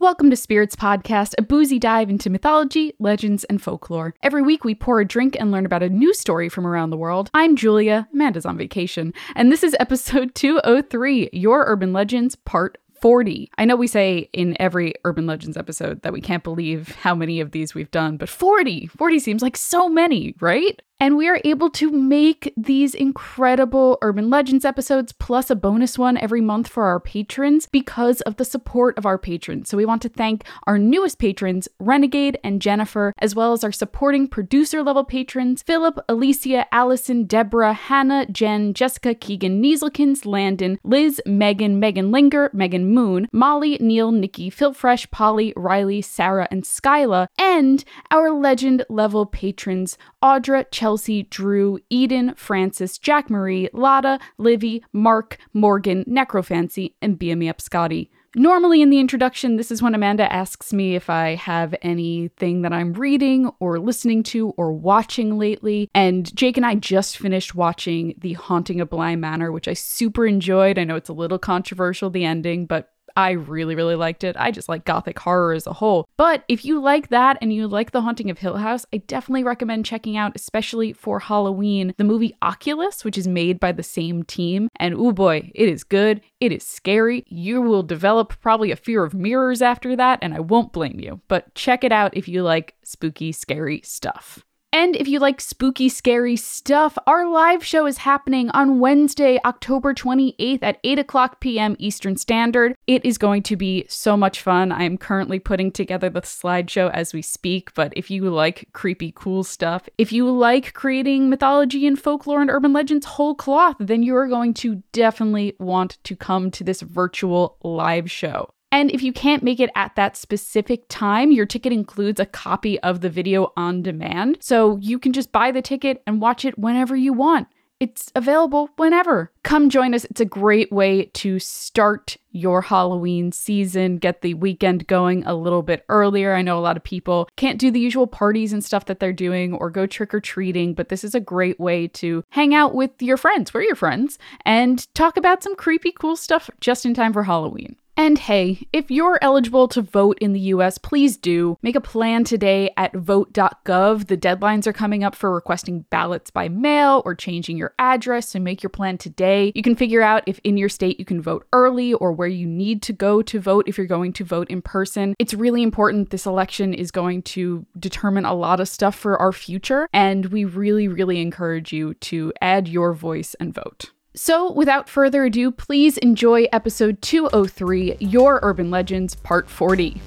Welcome to Spirits Podcast, a boozy dive into mythology, legends, and folklore. Every week we pour a drink and learn about a new story from around the world. I'm Julia, Amanda's on vacation, and this is episode 203 Your Urban Legends, Part 40. I know we say in every Urban Legends episode that we can't believe how many of these we've done, but 40! 40 seems like so many, right? And we are able to make these incredible Urban Legends episodes plus a bonus one every month for our patrons because of the support of our patrons. So we want to thank our newest patrons, Renegade and Jennifer, as well as our supporting producer level patrons, Philip, Alicia, Allison, Deborah, Hannah, Jen, Jessica, Keegan, Nieselkins, Landon, Liz, Megan, Megan Linger, Megan Moon, Molly, Neil, Nikki, Phil Fresh, Polly, Riley, Sarah, and Skyla, and our legend level patrons, Audra, Chelsea, Drew, Eden, Francis, Jack Marie, Lotta, Livy, Mark, Morgan, Necrofancy, and Beam Me Up Scotty. Normally, in the introduction, this is when Amanda asks me if I have anything that I'm reading or listening to or watching lately. And Jake and I just finished watching The Haunting of Bly Manor, which I super enjoyed. I know it's a little controversial, the ending, but I really, really liked it. I just like gothic horror as a whole. But if you like that and you like The Haunting of Hill House, I definitely recommend checking out, especially for Halloween, the movie Oculus, which is made by the same team. And oh boy, it is good. It is scary. You will develop probably a fear of mirrors after that, and I won't blame you. But check it out if you like spooky, scary stuff. And if you like spooky, scary stuff, our live show is happening on Wednesday, October 28th at 8 o'clock p.m. Eastern Standard. It is going to be so much fun. I am currently putting together the slideshow as we speak, but if you like creepy, cool stuff, if you like creating mythology and folklore and urban legends whole cloth, then you are going to definitely want to come to this virtual live show. And if you can't make it at that specific time, your ticket includes a copy of the video on demand. So you can just buy the ticket and watch it whenever you want. It's available whenever. Come join us. It's a great way to start your Halloween season, get the weekend going a little bit earlier. I know a lot of people can't do the usual parties and stuff that they're doing or go trick or treating, but this is a great way to hang out with your friends. We're your friends and talk about some creepy, cool stuff just in time for Halloween. And hey, if you're eligible to vote in the US, please do. Make a plan today at vote.gov. The deadlines are coming up for requesting ballots by mail or changing your address, so make your plan today. You can figure out if in your state you can vote early or where you need to go to vote if you're going to vote in person. It's really important. This election is going to determine a lot of stuff for our future, and we really, really encourage you to add your voice and vote. So, without further ado, please enjoy episode 203 Your Urban Legends, Part 40.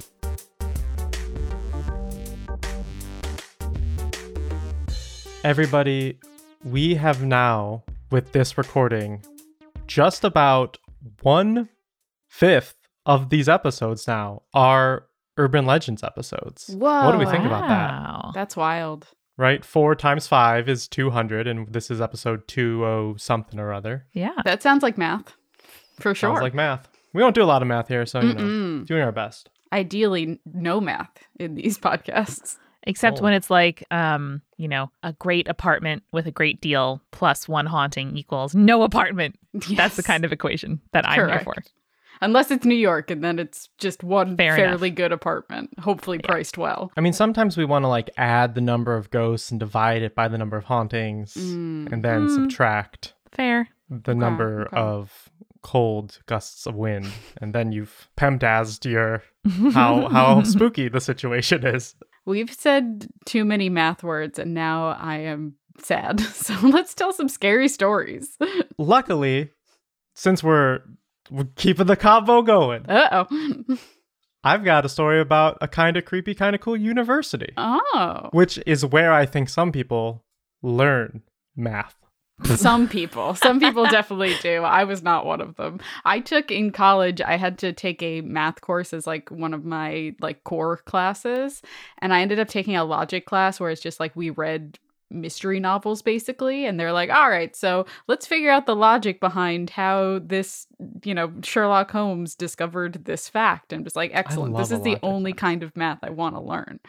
Everybody, we have now, with this recording, just about one fifth of these episodes now are Urban Legends episodes. Whoa. What do we think about that? Wow. That's wild. Right? Four times five is 200, and this is episode 20 something or other. Yeah. That sounds like math. For sure. Sounds like math. We don't do a lot of math here, so, you know, Mm-mm. doing our best. Ideally, no math in these podcasts. Except Oh. when it's like, um, you know, a great apartment with a great deal plus one haunting equals no apartment. That's the kind of equation that I'm here for. Correct. Unless it's New York, and then it's just one Fair fairly good apartment, hopefully Yeah. priced well. I mean, sometimes we want to like add the number of ghosts and divide it by the number of hauntings Mm. and then Mm. subtract Fair. the Okay, number okay. of cold gusts of wind and then you've pemdazzed your how how spooky the situation is We've said too many math words, and now I am sad. So let's tell some scary stories. luckily since we're, we're keeping the combo going Uh oh. i've got a story about a kind of creepy kind of cool university Oh. which is where i think some people learn math Some people. Some people definitely do. I was not one of them. I took in college, I had to take a math course as like one of my like core classes, and I ended up taking a logic class where it's just like we read mystery novels basically and they're like all right so let's figure out the logic behind how this you know sherlock holmes discovered this fact. And just like excellent. this is the only kind of math i want to learn.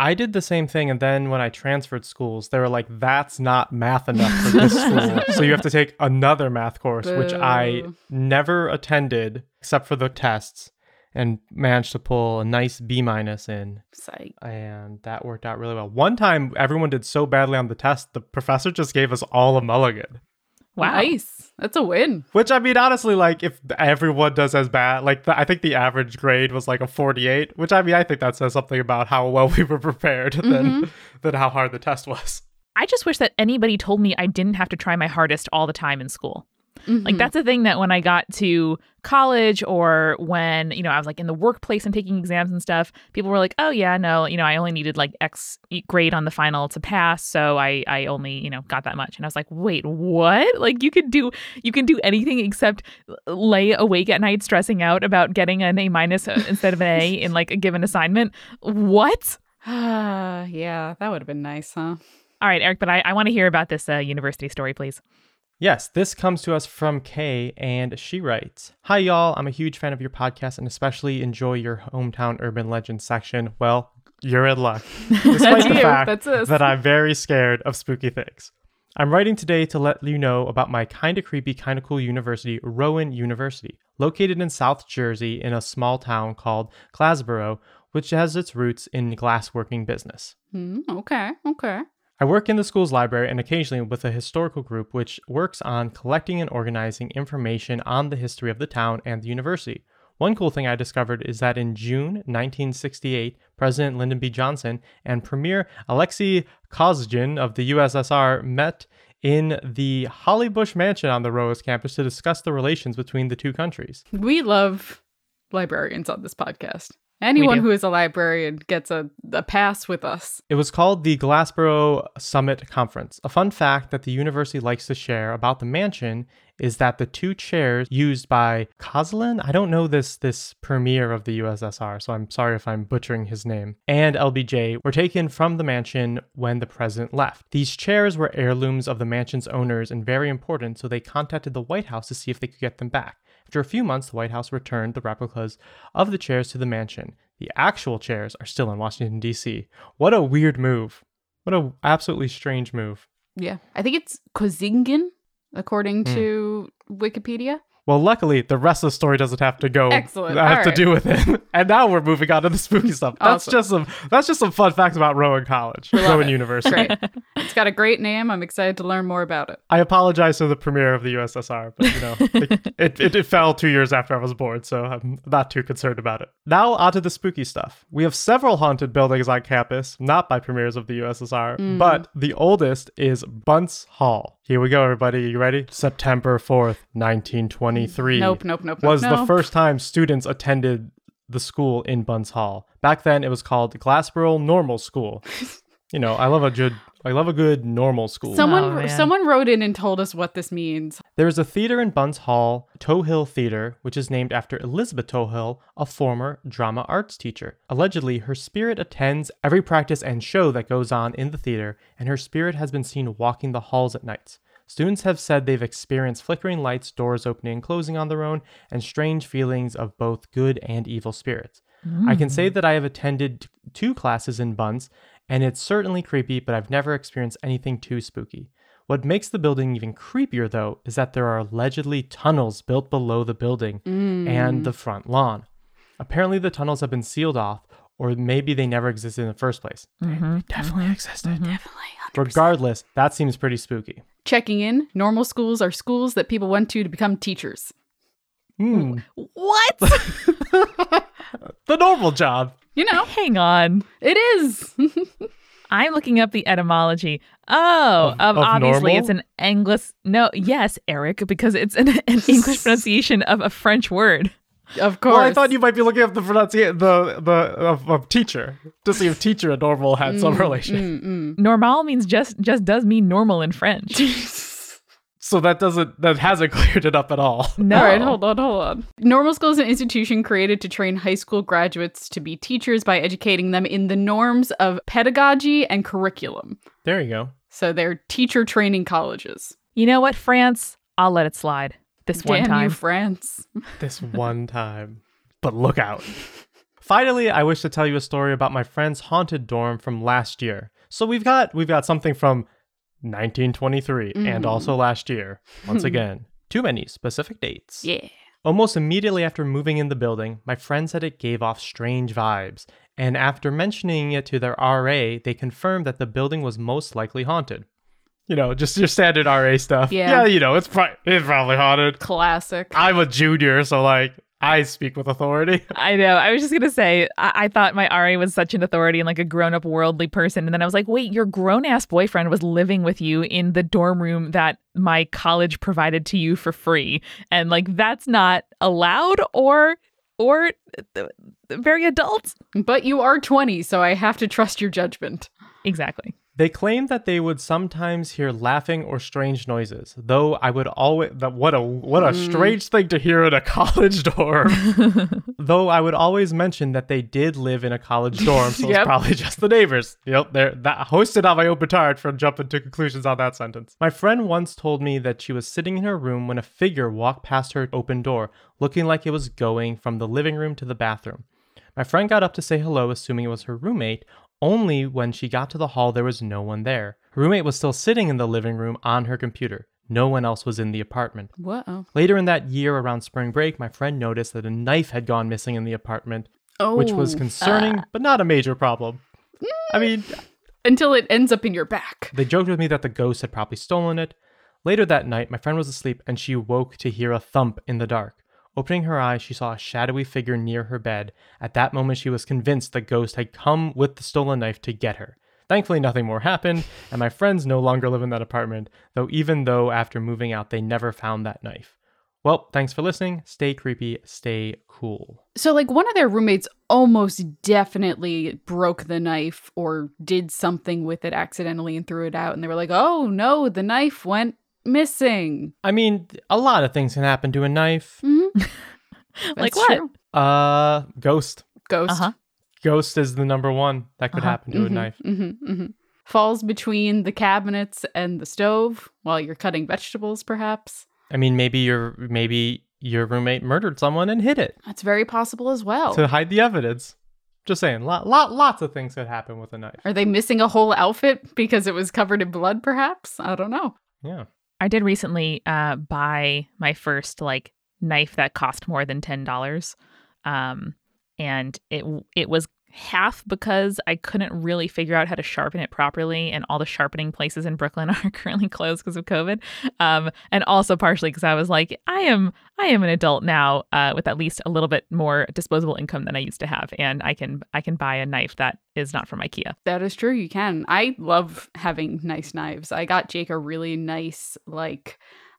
I did the same thing, and then when I transferred schools, they were like, "That's not math enough for this school, so you have to take another math course," which I never attended except for the tests. And managed to pull a nice B minus in. Psych. And that worked out really well. One time, everyone did so badly on the test, the professor just gave us all a mulligan. Wow. Nice. That's a win. Which I mean, honestly, like if everyone does as bad, like the, I think the average grade was like a forty-eight. Which I mean, I think that says something about how well we were prepared than mm-hmm. than how hard the test was. I just wish that anybody told me I didn't have to try my hardest all the time in school. Mm-hmm. Like that's the thing that when I got to college or when, you know, I was like in the workplace and taking exams and stuff, people were like, "Oh yeah, no, you know, I only needed like X grade on the final to pass, so I I only, you know, got that much." And I was like, "Wait, what? Like you could do you can do anything except lay awake at night stressing out about getting an A minus instead of an A in like a given assignment? What?" Ah, yeah, that would have been nice, huh? All right, Eric, but I, I want to hear about this uh, university story, please. Yes, this comes to us from Kay, and she writes Hi, y'all. I'm a huge fan of your podcast and especially enjoy your hometown urban legend section. Well, you're in luck. Despite the you. fact that I'm very scared of spooky things. I'm writing today to let you know about my kinda creepy, kinda cool university, Rowan University, located in South Jersey in a small town called Glassboro, which has its roots in glassworking business. Hmm, okay, okay. I work in the school's library and occasionally with a historical group which works on collecting and organizing information on the history of the town and the university. One cool thing I discovered is that in June 1968, President Lyndon B. Johnson and Premier Alexei Kosygin of the USSR met in the Hollybush Mansion on the Rose campus to discuss the relations between the two countries. We love librarians on this podcast. Anyone who is a librarian gets a, a pass with us. It was called the Glassboro Summit Conference. A fun fact that the university likes to share about the mansion is that the two chairs used by Kozlin, I don't know this this premier of the USSR, so I'm sorry if I'm butchering his name, and LBJ were taken from the mansion when the president left. These chairs were heirlooms of the mansion's owners and very important, so they contacted the White House to see if they could get them back. After a few months, the White House returned the replicas of the chairs to the mansion. The actual chairs are still in Washington, D.C. What a weird move. What a absolutely strange move. Yeah. I think it's Kozingin, according Hmm. to Wikipedia. Well, luckily, the rest of the story doesn't have to go Excellent. have All to do with him. And now we're moving on to the spooky stuff. That's Awesome. just some that's just some fun facts about Rowan College, love Rowan it. University. Great. it's got a great name. I'm excited to learn more about it. I apologize to the premiere of the USSR, but you know, it, it, it, it fell two years after I was born, so I'm not too concerned about it. Now, onto the spooky stuff. We have several haunted buildings on campus, not by premiers of the USSR, mm. but the oldest is Bunce Hall. Here we go, everybody. You ready? September 4th, 1923. Nope, nope, nope, Was nope, the first time students attended the school in Bunce Hall. Back then, it was called Glassboro Normal School. you know, I love a good, I love a good normal school. Someone Oh, someone wrote in and told us what this means. There is a theater in Bunce Hall, Tohill Theater, which is named after Elizabeth Tohill, a former drama arts teacher. Allegedly, her spirit attends every practice and show that goes on in the theater, and her spirit has been seen walking the halls at nights. Students have said they've experienced flickering lights, doors opening and closing on their own, and strange feelings of both good and evil spirits. I can say mm. that I have attended two classes in Bunce, and it's certainly creepy, but I've never experienced anything too spooky. What makes the building even creepier, though, is that there are allegedly tunnels built below the building and mm. the front lawn. Apparently, the tunnels have been sealed off, or maybe they never existed in the first place. They- They mm-hmm, definitely mm-hmm, existed. Mm-hmm. Definitely. Regardless, that seems pretty spooky. Checking in, normal schools are schools that people went to to become teachers. Hmm. What? The normal job. You know, Hang on. it is. I'm looking up the etymology. Oh, Of- of, of obviously normal? it's an English. No, yes, Eric, because it's an, an English pronunciation of a French word. Of course. Well, I thought you might be looking up the pronunciation, the the of, of teacher to see if teacher and normal had some mm, relation. Mm, mm. Normal means just just does mean normal in French. So that doesn't that hasn't cleared it up at all. No. All right, hold on, hold on. Normal school is an institution created to train high school graduates to be teachers by educating them in the norms of pedagogy and curriculum. There you go. So they're teacher training colleges. You know what, France? I'll let it slide this one Damn time. you, France. This one time. But look out. Finally, I wish to tell you a story about my friend's haunted dorm from last year. So we've got we've got something from 1923 and mm-hmm. also last year. Once hmm. again, too many specific dates. Yeah. Almost immediately after moving in the building, my friend said it gave off strange vibes, and after mentioning it to their RA, they confirmed that the building was most likely haunted. You know, just your standard RA stuff. Yeah. Yeah, you know, it's, pro- it's probably haunted. Classic. I'm a junior, so like, I speak with authority. I know. I was just gonna say, I, I thought my RA was such an authority and like a grown-up worldly person, and then I was like, wait, your grown-ass boyfriend was living with you in the dorm room that my college provided to you for free, and like that's not allowed or or uh, very adult. But you are 20, so I have to trust your judgment. Exactly. They claimed that they would sometimes hear laughing or strange noises, though I would always that what a what a mm. strange thing to hear in a college dorm. though I would always mention that they did live in a college dorm, so Yep. it's probably just the neighbors. Yep, they're that hosted on my open tart from jumping to conclusions on that sentence. My friend once told me that she was sitting in her room when a figure walked past her open door, looking like it was going from the living room to the bathroom. My friend got up to say hello, assuming it was her roommate, only when she got to the hall, there was no one there. Her roommate was still sitting in the living room on her computer. No one else was in the apartment. Whoa. Later in that year, around spring break, my friend noticed that a knife had gone missing in the apartment, Oh. which was oh, concerning, ah. but not a major problem. I mm. mean, Until it ends up in your back. they joked with me that the ghost had probably stolen it. Later that night, my friend was asleep and she woke to hear a thump in the dark. Opening her eyes, she saw a shadowy figure near her bed. At that moment, she was convinced the ghost had come with the stolen knife to get her. Thankfully, nothing more happened, and my friends no longer live in that apartment, though, even though after moving out, they never found that knife. Well, thanks for listening. Stay creepy, stay cool. So, like, one of their roommates almost definitely broke the knife or did something with it accidentally and threw it out. And they were like, oh no, the knife went missing. I mean, a lot of things can happen to a knife. Mhm. Like what? true. Uh, ghost. Ghost. Uh-huh. Ghost is the number one that could Uh-huh. happen to a Mhm, knife. mhm, mhm. Falls between the cabinets and the stove while you're cutting vegetables, perhaps. I mean, maybe your maybe your roommate murdered someone and hid it That's very possible as well. to hide the evidence. Just saying, lot, lot, lots of things could happen with a knife. Are they missing a whole outfit because it was covered in blood, perhaps? I don't know. Yeah. I did recently uh, buy my first like knife that cost more than ten dollars, um, and it it was half because I couldn't really figure out how to sharpen it properly, and all the sharpening places in Brooklyn are currently closed because of COVID, um, and also partially because I was like, I am I am an adult now uh, with at least a little bit more disposable income than I used to have, and I can I can buy a knife that is not from IKEA. That is true. You can. I love having nice knives. I got Jake a really nice, like,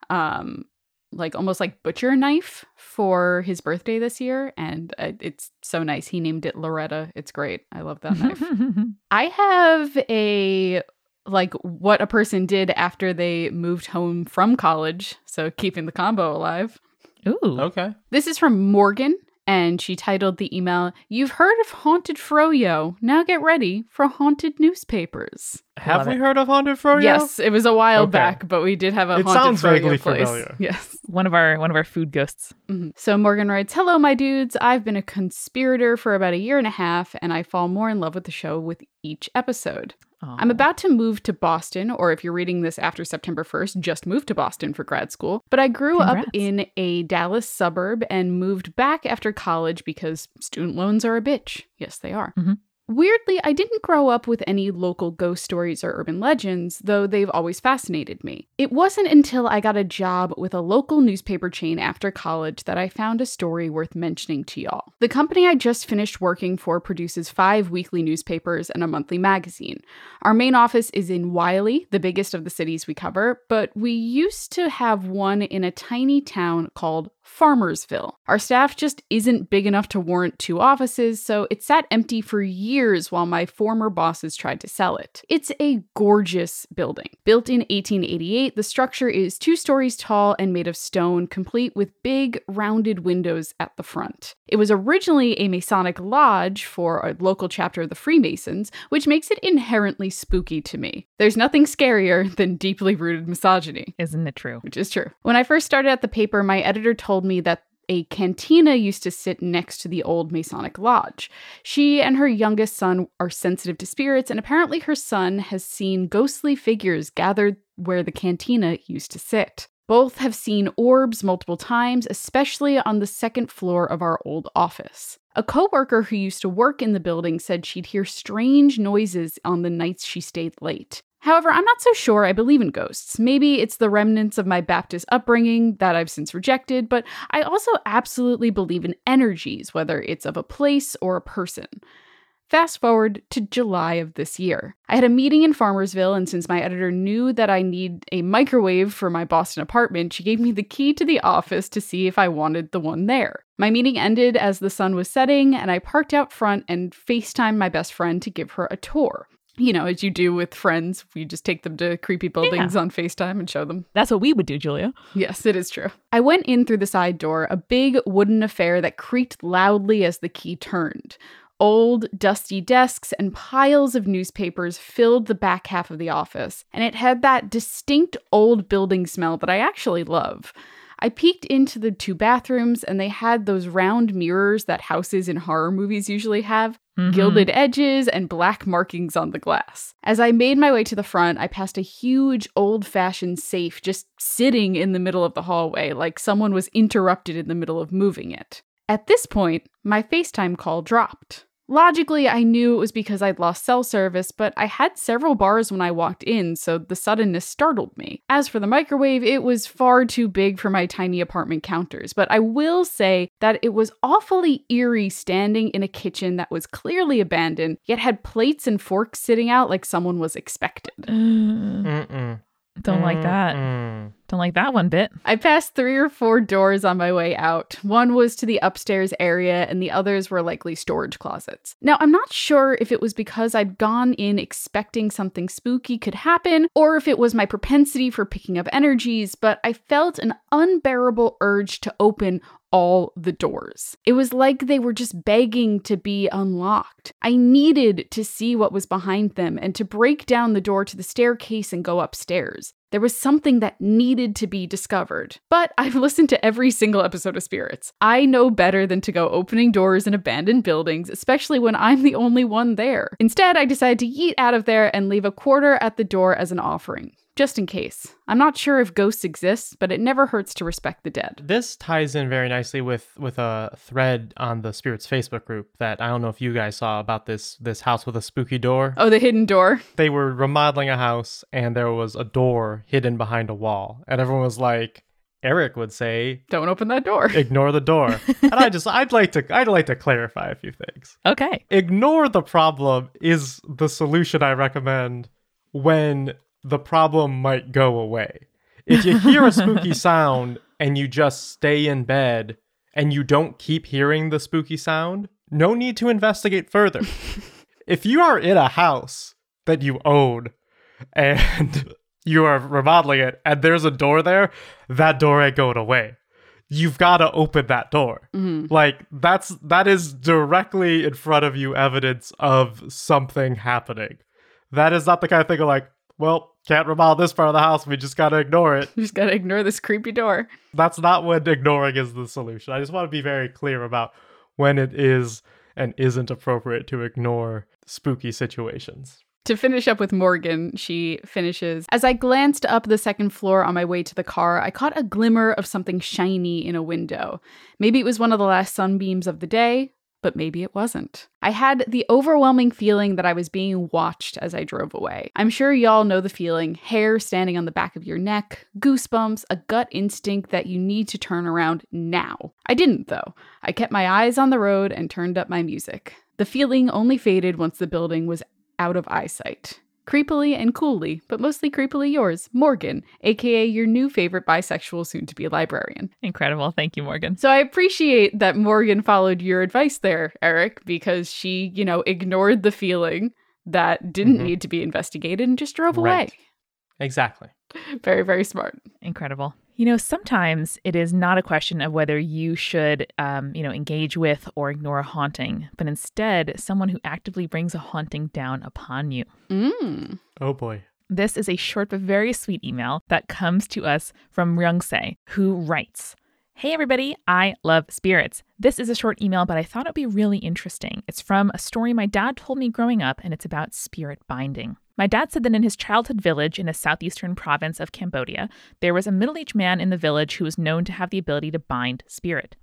um, like almost like butcher knife for his birthday this year, and uh, it's so nice. He named it Loretta. It's great. I love that knife. I have a like what a person did after they moved home from college. So keeping the combo alive. Ooh, Okay. This is from Morgan, and she titled the email, You've heard of Haunted Froyo. Now get ready for haunted newspapers. Have Love we it. heard of Haunted Froyo? Yes, it was a while Okay. back, but we did have a It haunted sounds Froyo vaguely place. familiar. Yes. one of our one of our food ghosts. Mhm. So Morgan writes, Hello, my dudes. I've been a conspirator for about a year and a half, and I fall more in love with the show with each episode. I'm about to move to Boston, or if you're reading this after September 1st, just moved to Boston for grad school. But I grew up in a Dallas suburb and moved back after college because student loans are a bitch. Yes, they are. Mhm. Weirdly, I didn't grow up with any local ghost stories or urban legends, though they've always fascinated me. It wasn't until I got a job with a local newspaper chain after college that I found a story worth mentioning to y'all. The company I just finished working for produces five weekly newspapers and a monthly magazine. Our main office is in Wylie, the biggest of the cities we cover, but we used to have one in a tiny town called Farmersville. Our staff just isn't big enough to warrant two offices, so it sat empty for years while my former bosses tried to sell it. It's a gorgeous building. Built in 1888, the structure is two stories tall and made of stone, complete with big, rounded windows at the front. It was originally a Masonic lodge for a local chapter of the Freemasons, which makes it inherently spooky to me. There's nothing scarier than deeply rooted misogyny Isn't it true? which is true. When I first started at the paper, my editor told me that a cantina used to sit next to the old Masonic lodge. She and her youngest son are sensitive to spirits, and apparently her son has seen ghostly figures gathered where the cantina used to sit. Both have seen orbs multiple times, especially on the second floor of our old office. A coworker who used to work in the building said she'd hear strange noises on the nights she stayed late. However, I'm not so sure I believe in ghosts. Maybe it's the remnants of my Baptist upbringing that I've since rejected, but I also absolutely believe in energies, whether it's of a place or a person. Fast forward to July of this year. I had a meeting in Farmersville, and since my editor knew that I need a microwave for my Boston apartment, she gave me the key to the office to see if I wanted the one there. My meeting ended as the sun was setting, and I parked out front and FaceTimed my best friend to give her a tour. You know, as you do with friends, we just take them to creepy buildings on FaceTime and show them. That's what we would do, Julia. Yes, it is true. I went in through the side door, a big wooden affair that creaked loudly as the key turned. Old, dusty desks and piles of newspapers filled the back half of the office, and it had that distinct old building smell that I actually love. I peeked into the two bathrooms, and they had those round mirrors that houses in horror movies usually have, Mhm. gilded edges, and black markings on the glass. As I made my way to the front, I passed a huge old fashioned safe just sitting in the middle of the hallway, like someone was interrupted in the middle of moving it. At this point, my FaceTime call dropped. Logically, I knew it was because I'd lost cell service, but I had several bars when I walked in, so the suddenness startled me. As for the microwave, it was far too big for my tiny apartment counters, but I will say that it was awfully eerie standing in a kitchen that was clearly abandoned, yet had plates and forks sitting out like someone was expected. Mm-mm. Don't like mm-hmm. that. Mm-mm. Don't like that one bit. I passed three or four doors on my way out. One was to the upstairs area, and the others were likely storage closets. Now, I'm not sure if it was because I'd gone in expecting something spooky could happen, or if it was my propensity for picking up energies, but I felt an unbearable urge to open all the doors. It was like they were just begging to be unlocked. I needed to see what was behind them and to break down the door to the staircase and go upstairs. There was something that needed to be discovered. But I've listened to every single episode of Spirits. I know better than to go opening doors in abandoned buildings, especially when I'm the only one there. Instead, I decided to yeet out of there and leave a quarter at the door as an offering. Just in case. I'm not sure if ghosts exist, but it never hurts to respect the dead. This ties in very nicely with with a thread on the Spirits Facebook group that I don't know if you guys saw about this this house with a spooky door. Oh, the hidden door. They were remodeling a house and there was a door hidden behind a wall, and everyone was like, Eric would say, Don't open that door. "Ignore the door." and I just I'd like to I'd like to clarify a few things. Okay. Ignore the problem is the solution I recommend when the problem might go away. If you hear a spooky sound and you just stay in bed and you don't keep hearing the spooky sound, no need to investigate further. if you are in a house that you own and you are remodeling it and there's a door there, that door ain't going away. You've got to open that door. Mm-hmm. Like that's that is directly in front of you evidence of something happening. That is not the kind of thing of like, well, can't remodel this part of the house. We just got to ignore it. You just gotta ignore this creepy door. That's not when ignoring is the solution. I just want to be very clear about when it is and isn't appropriate to ignore spooky situations. To finish up with Morgan, she finishes As I glanced up the second floor on my way to the car, I caught a glimmer of something shiny in a window. Maybe it was one of the last sunbeams of the day, but maybe it wasn't. I had the overwhelming feeling that I was being watched as I drove away. I'm sure y'all know the feeling hair standing on the back of your neck, goosebumps, a gut instinct that you need to turn around now. I didn't, though. I kept my eyes on the road and turned up my music. The feeling only faded once the building was out of eyesight. Creepily and coolly, but mostly creepily yours, Morgan, aka your new favorite bisexual soon to be librarian. Incredible. Thank you, Morgan. So I appreciate that Morgan followed your advice there, Eric, because she, you know, ignored the feeling that didn't Mhm. need to be investigated and just drove Right. away. Exactly. Very, very smart. Incredible. You know, sometimes it is not a question of whether you should, um, you know, engage with or ignore a haunting, but instead someone who actively brings a haunting down upon you. Mm. Oh boy. This is a short but very sweet email that comes to us from Ryungse, who writes Hey everybody, I love spirits. This is a short email, but I thought it would be really interesting. It's from a story my dad told me growing up, and it's about spirit binding. My dad said that in his childhood village in a southeastern province of Cambodia, there was a middle aged man in the village who was known to have the ability to bind spirit.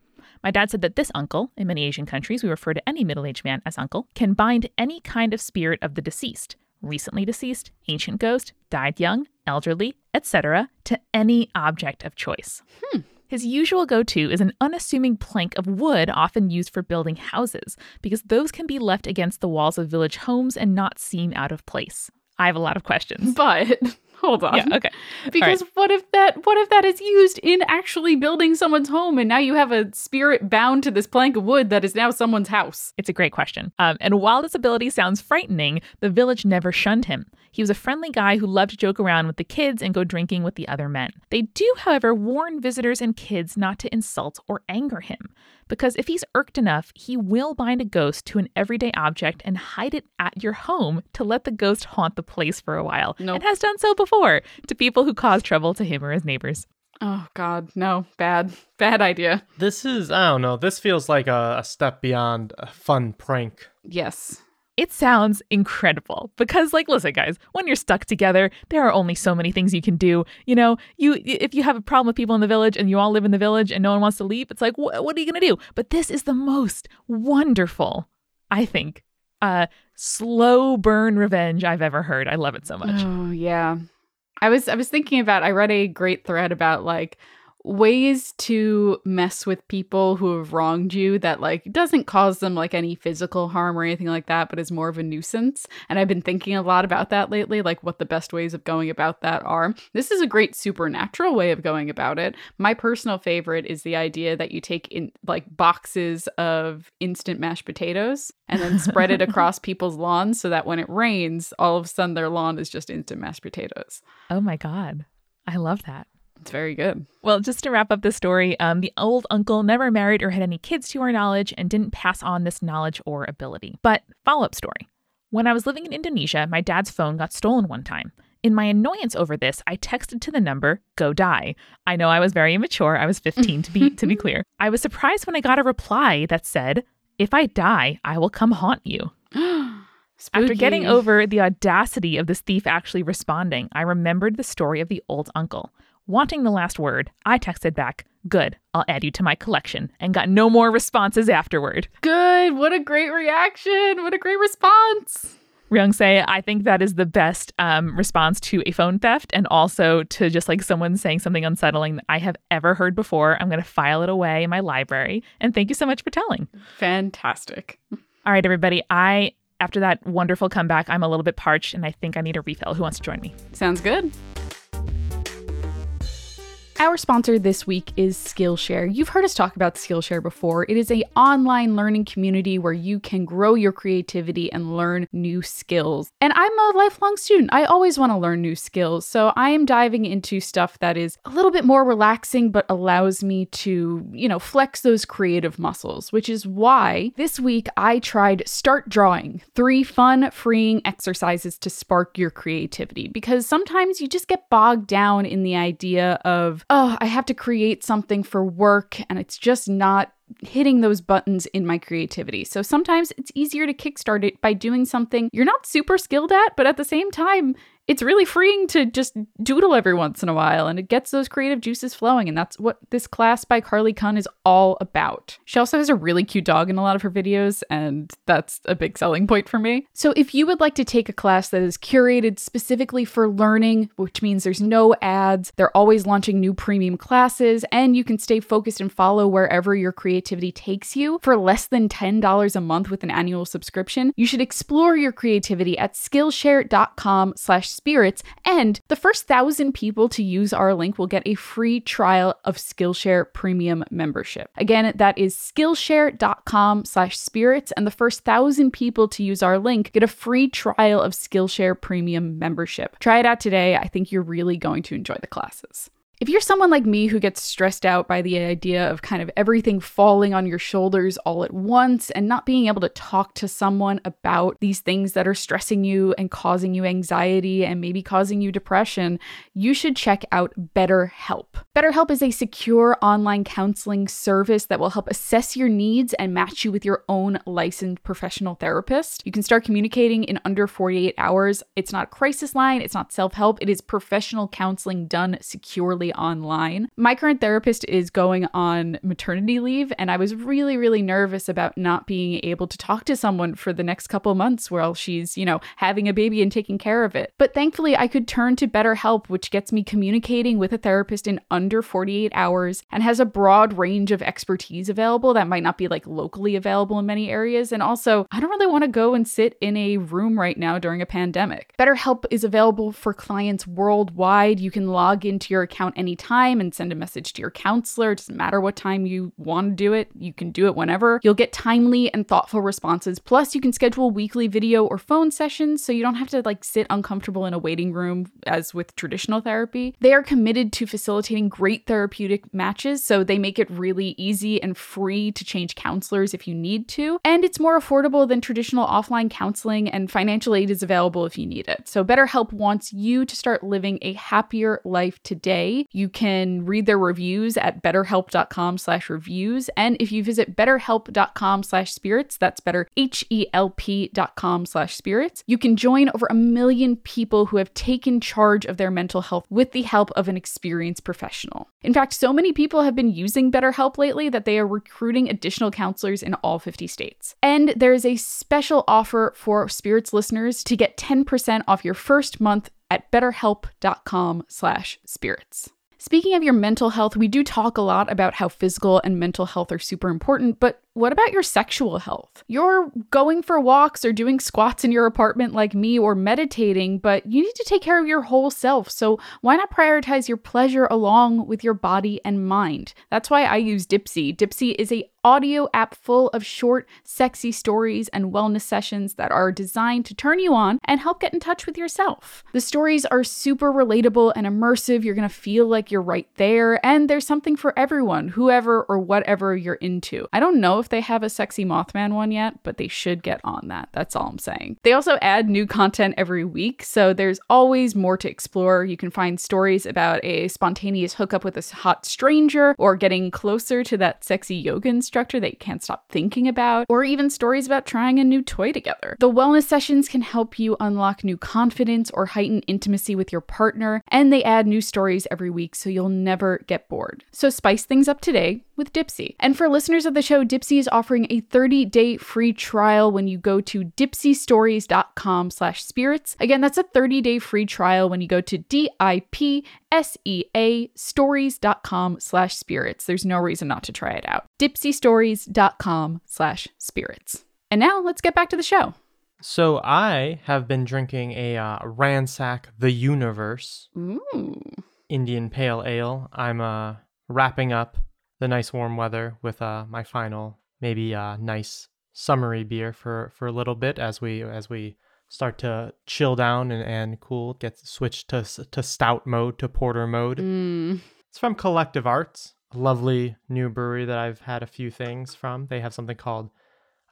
My dad said that this uncle, in many Asian countries, we refer to any middle aged man as uncle, can bind any kind of spirit of the deceased, recently deceased, ancient ghost, died young, elderly, etc., to any object of choice. Hmm. His usual go to is an unassuming plank of wood often used for building houses, because those can be left against the walls of village homes and not seem out of place. I have a lot of questions. But hold on. Yeah, okay. Because what if that what if that is used in actually building someone's home and now you have a spirit bound to this plank of wood that is now someone's house? It's a great question. Um, and while this ability sounds frightening, the village never shunned him. He was a friendly guy who loved to joke around with the kids and go drinking with the other men. They do, however, warn visitors and kids not to insult or anger him, because if he's irked enough, he will bind a ghost to an everyday object and hide it at your home to let the ghost haunt the place for a while. Nope. And has done so before to people who cause trouble to him or his neighbors. Oh god, no. Bad. Bad idea. This is, I don't know, this feels like a, a step beyond a fun prank. Yes. It sounds incredible because like listen guys, when you're stuck together, there are only so many things you can do. You know, you if you have a problem with people in the village and you all live in the village and no one wants to leave, it's like wh- what are you going to do? But this is the most wonderful, I think, uh slow burn revenge I've ever heard. I love it so much. Oh yeah. I was I was thinking about I read a great thread about like ways to mess with people who have wronged you that like doesn't cause them like any physical harm or anything like that but is more of a nuisance and i've been thinking a lot about that lately like what the best ways of going about that are this is a great supernatural way of going about it my personal favorite is the idea that you take in like boxes of instant mashed potatoes and then spread it across people's lawns so that when it rains all of a sudden their lawn is just instant mashed potatoes Oh my god. I love that. It's very good Well, just to wrap up the story, um, the old uncle never married or had any kids to our knowledge and didn't pass on this knowledge or ability. But follow up story. When I was living in Indonesia, my dad's phone got stolen one time. In my annoyance over this, I texted to the number "Go die." I know I was very immature. I was 15 to be to be clear. I was surprised when I got a reply that said, "If I die, I will come haunt you." After getting over the audacity of this thief actually responding, I remembered the story of the old uncle. Wanting the last word, I texted back, Good, I'll add you to my collection, and got no more responses afterward. Good. What a great reaction. What a great response. Ryungse, I think that is the best um, response to a phone theft and also to just like someone saying something unsettling that I have ever heard before. I'm going to file it away in my library. And thank you so much for telling. Fantastic. All right, everybody. I, after that wonderful comeback, I'm a little bit parched and I think I need a refill. Who wants to join me? Sounds good. Our sponsor this week is Skillshare. You've heard us talk about Skillshare before. It is a online learning community where you can grow your creativity and learn new skills. And I'm a lifelong student. I always want to learn new skills. So I am diving into stuff that is a little bit more relaxing but allows me to, you know, flex those creative muscles, which is why this week I tried Start Drawing, three fun, freeing exercises to spark your creativity because sometimes you just get bogged down in the idea of, oh, I have to create something for work and it's just not hitting those buttons in my creativity. So sometimes it's easier to kickstart it by doing something you're not super skilled at, but at the same time, it's really freeing to just doodle every once in a while and it gets those creative juices flowing. And that's what this class by Carly Kuhn is all about. She also has a really cute dog in a lot of her videos, and that's a big selling point for me. So if you would like to take a class that is curated specifically for learning, which means there's no ads, they're always launching new premium classes, and you can stay focused and follow wherever your creativity takes you for less than $10 a month with an annual subscription, you should explore your creativity at skillshare.com slash spirits, and the first thousand people to use our link will get a free trial of Skillshare Premium membership. Again, that is skillshare.com slash spirits, and the first thousand people to use our link get a free trial of Skillshare Premium membership. Try it out today. I think you're really going to enjoy the classes. If you're someone like me who gets stressed out by the idea of kind of everything falling on your shoulders all at once and not being able to talk to someone about these things that are stressing you and causing you anxiety and maybe causing you depression, you should check out BetterHelp. BetterHelp is a secure online counseling service that will help assess your needs and match you with your own licensed professional therapist. You can start communicating in under 48 hours. It's not a crisis line, it's not self help, it is professional counseling done securely online. My current therapist is going on maternity leave, and I was really, really nervous about not being able to talk to someone for the next couple months while she's, you know, having a baby and taking care of it. But thankfully, I could turn to BetterHelp, which gets me communicating with a therapist in under 48 hours and has a broad range of expertise available that might not be like locally available in many areas. And also, I don't really want to go and sit in a room right now during a pandemic. BetterHelp is available for clients worldwide. You can log into your account anytime and send a message to your counselor. It doesn't matter what time you want to do it, you can do it whenever. You'll get timely and thoughtful responses. Plus, you can schedule weekly video or phone sessions so you don't have to like sit uncomfortable in a waiting room as with traditional therapy. They are committed to facilitating great therapeutic matches, so they make it really easy and free to change counselors if you need to. And it's more affordable than traditional offline counseling, and financial aid is available if you need it. So, BetterHelp wants you to start living a happier life today. You can read their reviews at betterhelp.com/slash reviews, and if you visit betterhelp.com/slash spirits, that's better H L P.com/slash spirits, you can join over a million people who have taken charge of their mental health with the help of an experienced professional. In fact, so many people have been using BetterHelp lately that they are recruiting additional counselors in all 50 states. And there is a special offer for Spirits listeners to get 10% off your first month at betterhelp.com/spirits. Speaking of your mental health, we do talk a lot about how physical and mental health are super important, but what about your sexual health? You're going for walks or doing squats in your apartment like me or meditating, but you need to take care of your whole self. So why not prioritize your pleasure along with your body and mind? That's why I use Dipsea. Dipsea is a audio app full of short, sexy stories and wellness sessions that are designed to turn you on and help get in touch with yourself. The stories are super relatable and immersive. You're going to feel like you're right there, and there's something for everyone, whoever or whatever you're into. I don't know if they have a sexy Mothman one yet, but they should get on that. That's all I'm saying. They also add new content every week, so there's always more to explore. You can find stories about a spontaneous hookup with a hot stranger or getting closer to that sexy yoga instructor that you can't stop thinking about, or even stories about trying a new toy together. The wellness sessions can help you unlock new confidence or heighten intimacy with your partner, and they add new stories every week so you'll never get bored. So spice things up today with Dipsea. And for listeners of the show, Is offering a 30-day free trial when you go to dipseastories.com slash spirits. Again, that's a 30-day free trial when you go to D-I-P-S-E-A stories.com slash spirits. There's no reason not to try it out. dipseastories.com slash spirits. And now let's get back to the show. So I have been drinking a uh, Ransack the Universe Ooh. Indian Pale Ale. I'm uh, wrapping up the nice warm weather with uh, my final, maybe a nice summery beer for, for a little bit as we as we start to chill down and, and cool. Get switched to to stout mode to porter mode. Mm. It's from Collective Arts, a lovely new brewery that I've had a few things from. They have something called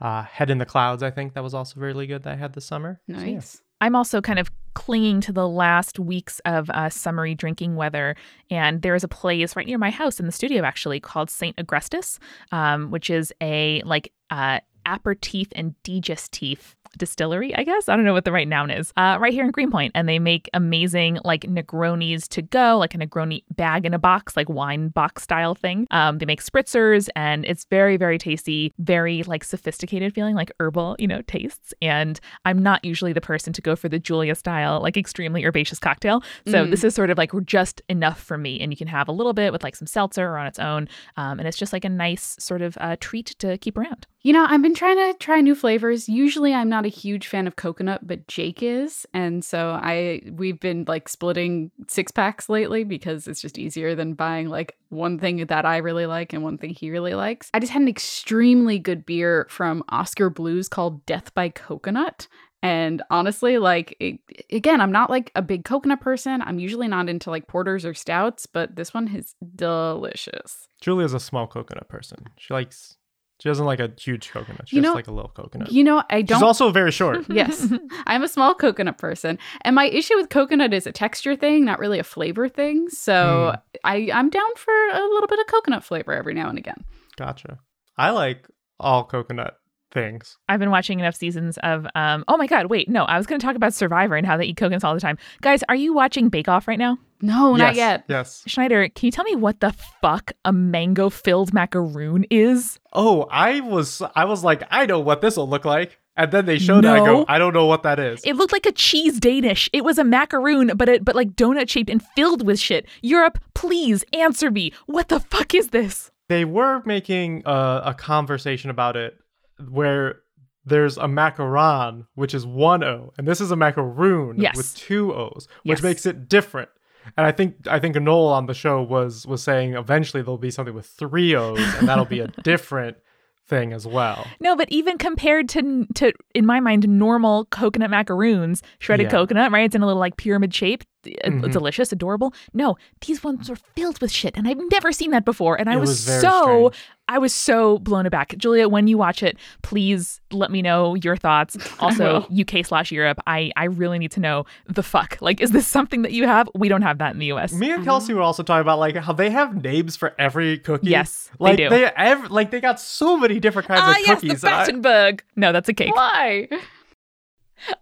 uh, Head in the Clouds, I think that was also really good that I had this summer. So, yeah. Nice. I'm also kind of clinging to the last weeks of uh, summery drinking weather. And there is a place right near my house in the studio, actually, called St. Agrestis, um, which is a like uh, aperitif and digestif distillery, I guess. I don't know what the right noun is. Uh, right here in Greenpoint, and they make amazing like Negronis to go, like a Negroni bag in a box, like wine box style thing. Um, they make spritzers, and it's very, very tasty, very like sophisticated feeling, like herbal, you know, tastes. And I'm not usually the person to go for the Julia style, like extremely herbaceous cocktail. So Mm. this is sort of like just enough for me, and you can have a little bit with like some seltzer or on its own, um, and it's just like a nice sort of uh, treat to keep around. You know, I've been trying to try new flavors. Usually I'm not a huge fan of coconut, but Jake is. And so I we've been like splitting six packs lately because it's just easier than buying like one thing that I really like and one thing he really likes. I just had an extremely good beer from Oskar Blues called Death by Coconut. And honestly, like it, again, I'm not like a big coconut person. I'm usually not into like porters or stouts, but this one is delicious. Julia's a small coconut person. She likes. She doesn't like a huge coconut. She You just know- like a little coconut. You know, I don't She's also very short. yes, I'm a small coconut person, and my issue with coconut is a texture thing, not really a flavor thing. So I I'm down for a little bit of coconut flavor every now and again. Gotcha. I like all coconut things. I've been watching enough seasons of um oh my god, wait, no, I was gonna talk about Survivor and how they eat coconuts all the time. Guys, are you watching Bake Off right now? No, not yet. Yes. Schneider, can you tell me what the fuck a mango filled macaroon is? Oh, I was I was like, I know what this will look like. And then they showed it. I go, I don't know what that is. It looked like a cheese Danish. It was a macaroon, but it but like donut shaped and filled with shit. Europe, please answer me. What the fuck is this? they were making a, a conversation about it where there's a macaron, which is one O, and this is a macaroon Yes. with two O's, which Yes. makes it different. And I think I think Noel on the show was was saying eventually there'll be something with three O's, and that'll be a different thing as well. No, but even compared to to in my mind normal coconut macaroons, shredded Yeah. coconut, right? It's in a little like pyramid shape, uh, Mhm. delicious, adorable. No, these ones are filled with shit, and I've never seen that before. And I It was, was so strange. I was so blown aback. Julia, when you watch it, please let me know your thoughts. Also, UK slash Europe. I I really need to know the fuck. Like, is this something that you have? We don't have that in the US. Me and Kelsey were also talking about like how they have names for every cookie. Yes, they like do. They ev- like they got so many different kinds Ah, of yes, the cookies. and I- Battenberg. No, that's a cake. Why?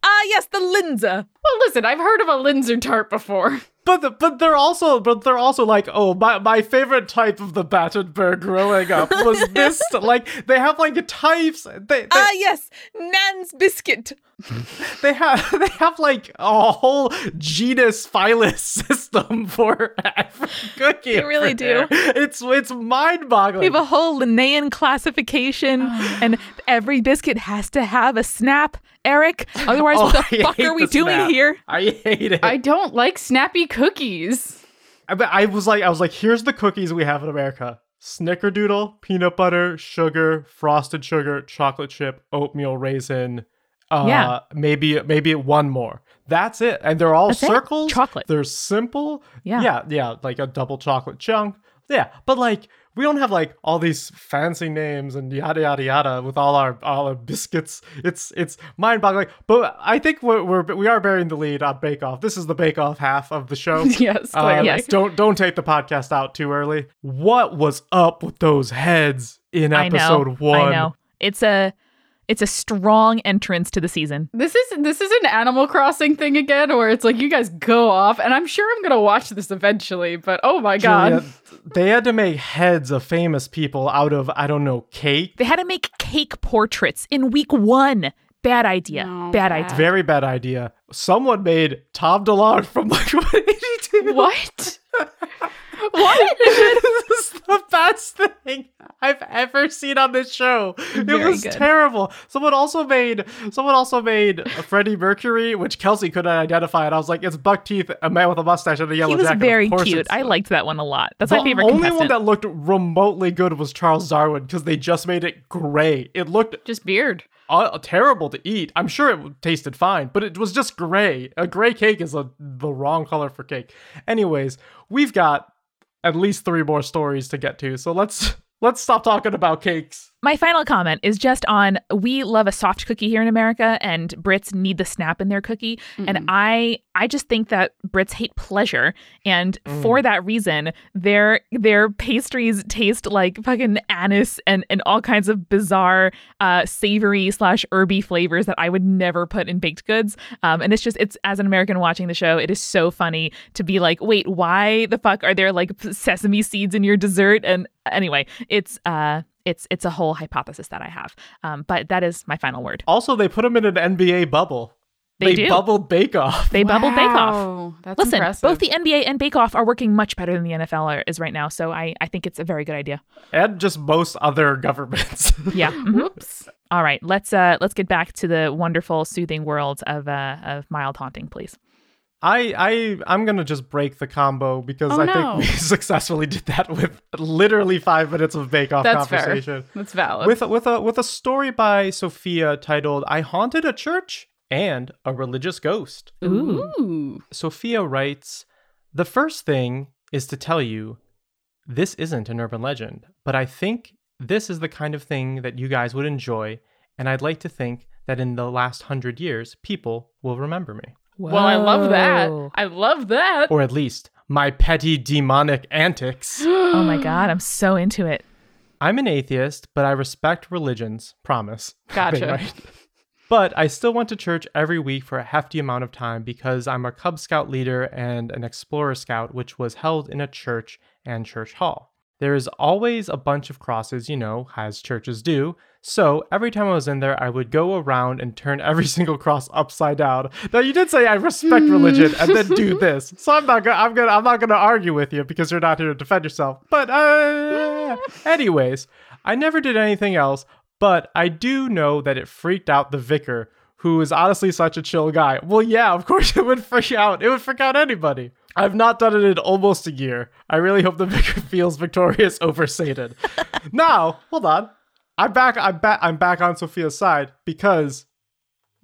Ah, yes, the Linzer. Well, listen, I've heard of a Linzer tart before. But the, but they're also but they're also like oh my my favorite type of the Battenberg growing up was this like they have like types they they, Ah, yes, Nan's biscuit. they have they have like a whole genus phylus system for every cookie. They really do. there. It's it's mind boggling. We have a whole Linnaean classification, and every biscuit has to have a snap, Eric. Otherwise, Oh, what I the fuck are we the doing snap. here? I hate it. I don't like snappy cookies. I, I was like, I was like, here's the cookies we have in America: Snickerdoodle, peanut butter, sugar, frosted sugar, chocolate chip, oatmeal raisin. Uh, Yeah. maybe maybe one more. That's it, and they're all That's it. circles. Chocolate. They're simple. Yeah. yeah, yeah, like a double chocolate chunk. Yeah, but like we don't have like all these fancy names and yada yada yada with all our all our biscuits. It's it's mind boggling. But I think we're, we're we are bearing the lead on Bake Off. This is the Bake Off half of the show. yes, Uh. Yes. Don't don't take the podcast out too early. What was up with those heads in I know. episode one? I know. It's a it's a strong entrance to the season. This is this is an Animal Crossing thing again, where it's like you guys go off, and I'm sure I'm gonna watch this eventually. But oh my god, Julia, they had to make heads of famous people out of I don't know cake. They had to make cake portraits in week one. Bad idea. No, bad bad. idea. Very bad idea. Someone made Tom DeLonge from like 182. what? what? this is the best thing I've ever seen on this show. It Very was good. terrible. Someone also made someone also made Freddie Mercury, which Kelsey couldn't identify, and I was like, it's buck teeth, a man with a mustache and a yellow jacket. He was jacket. Very cute. I liked that one a lot. That's the my favorite The only contestant. one that looked remotely good was Charles Darwin because they just made it gray. It looked Just beard. uh, terrible to eat. I'm sure it tasted fine, but it was just gray. A gray cake is a, the wrong color for cake. Anyways, we've got at least three more stories to get to, so let's let's stop talking about cakes. My final comment is just on we love a soft cookie here in America and Brits need the snap in their cookie. And I I just think that Brits hate pleasure. And for that reason their their pastries taste like fucking anise and and all kinds of bizarre uh savory slash herby flavors that I would never put in baked goods. Um and it's just it's as an American watching the show it is so funny to be like wait why the fuck are there like sesame seeds in your dessert? And anyway it's uh it's it's a whole hypothesis that I have. Um, but that is my final word. Also, they put them in an NBA bubble. They do. bubbled Bake Off. They bubble Bake Off. That's Listen, impressive. both the NBA and Bake Off are working much better than the NFL are, is right now. So I, I think it's a very good idea. and just most other governments. Yeah. mhm. Whoops. All right. Let's uh let's get back to the wonderful, soothing world of uh of mild haunting, please. I I I'm gonna just break the combo because Oh, I no. think we successfully did that with literally five minutes of Bake Off That's conversation. fair. That's valid. with with a with a story by Sophia titled "I Haunted a Church and a religious ghost. Ooh. Sophia writes The first thing is to tell you this isn't an urban legend, but I think this is the kind of thing that you guys would enjoy, and I'd like to think that in the last hundred years, people will remember me. Well, I love that. I love that. Or at least my petty demonic antics. Oh my god, I'm so into it. I'm an atheist, but I respect religions. Promise. Gotcha. Right? But I still went to church every week for a hefty amount of time because I'm a Cub Scout leader and an Explorer Scout, which was held in a church and church hall. There is always a bunch of crosses, you know, as churches do. So every time I was in there, I would go around and turn every single cross upside down. Now you did say I respect religion and then do this, so I'm not gonna, I'm gonna, I'm not gonna argue with you because you're not here to defend yourself. But uh, anyways, I never did anything else. But I do know that it freaked out the vicar, who is honestly such a chill guy. Well, yeah, of course it would freak out. It would freak out anybody. I've not done it in almost a year. I really hope the vicar feels victorious over Satan. now, hold on. I'm back. I'm back. I'm back on Sophia's side because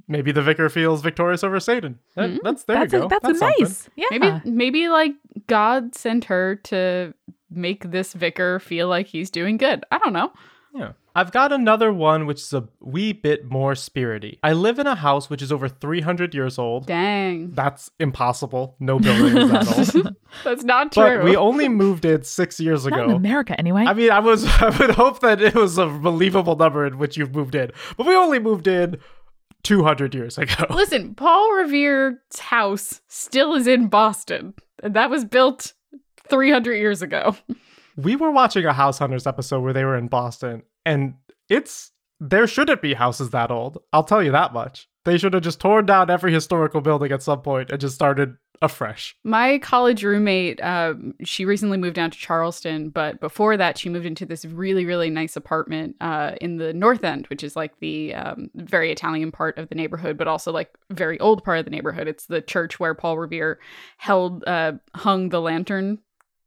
maybe the vicar feels victorious over Satan. That- mm-hmm. That's there that's you a, go. that's, a something. nice. Yeah. Maybe maybe like God sent her to make this vicar feel like he's doing good. I don't know. Yeah. I've got another one which is a wee bit more spirity. I live in a house which is over 300 years old. Dang. That's impossible. No building is that old. That's not true. But we only moved in six years Not in ago. America anyway. I mean, I was I would hope that it was a believable number in which you've moved in, but we only moved in 200 years ago. Listen, Paul Revere's house still is in Boston. And that was built 300 years ago. We were watching a House Hunters episode where they were in Boston, and it's there shouldn't be houses that old. I'll tell you that much. They should have just torn down every historical building at some point and just started afresh. My college roommate, um, she recently moved down to Charleston, but before that, she moved into this really, really nice apartment uh, in the North End, which is like the um, very Italian part of the neighborhood, but also like very old part of the neighborhood. It's the church where Paul Revere held, uh, hung the lantern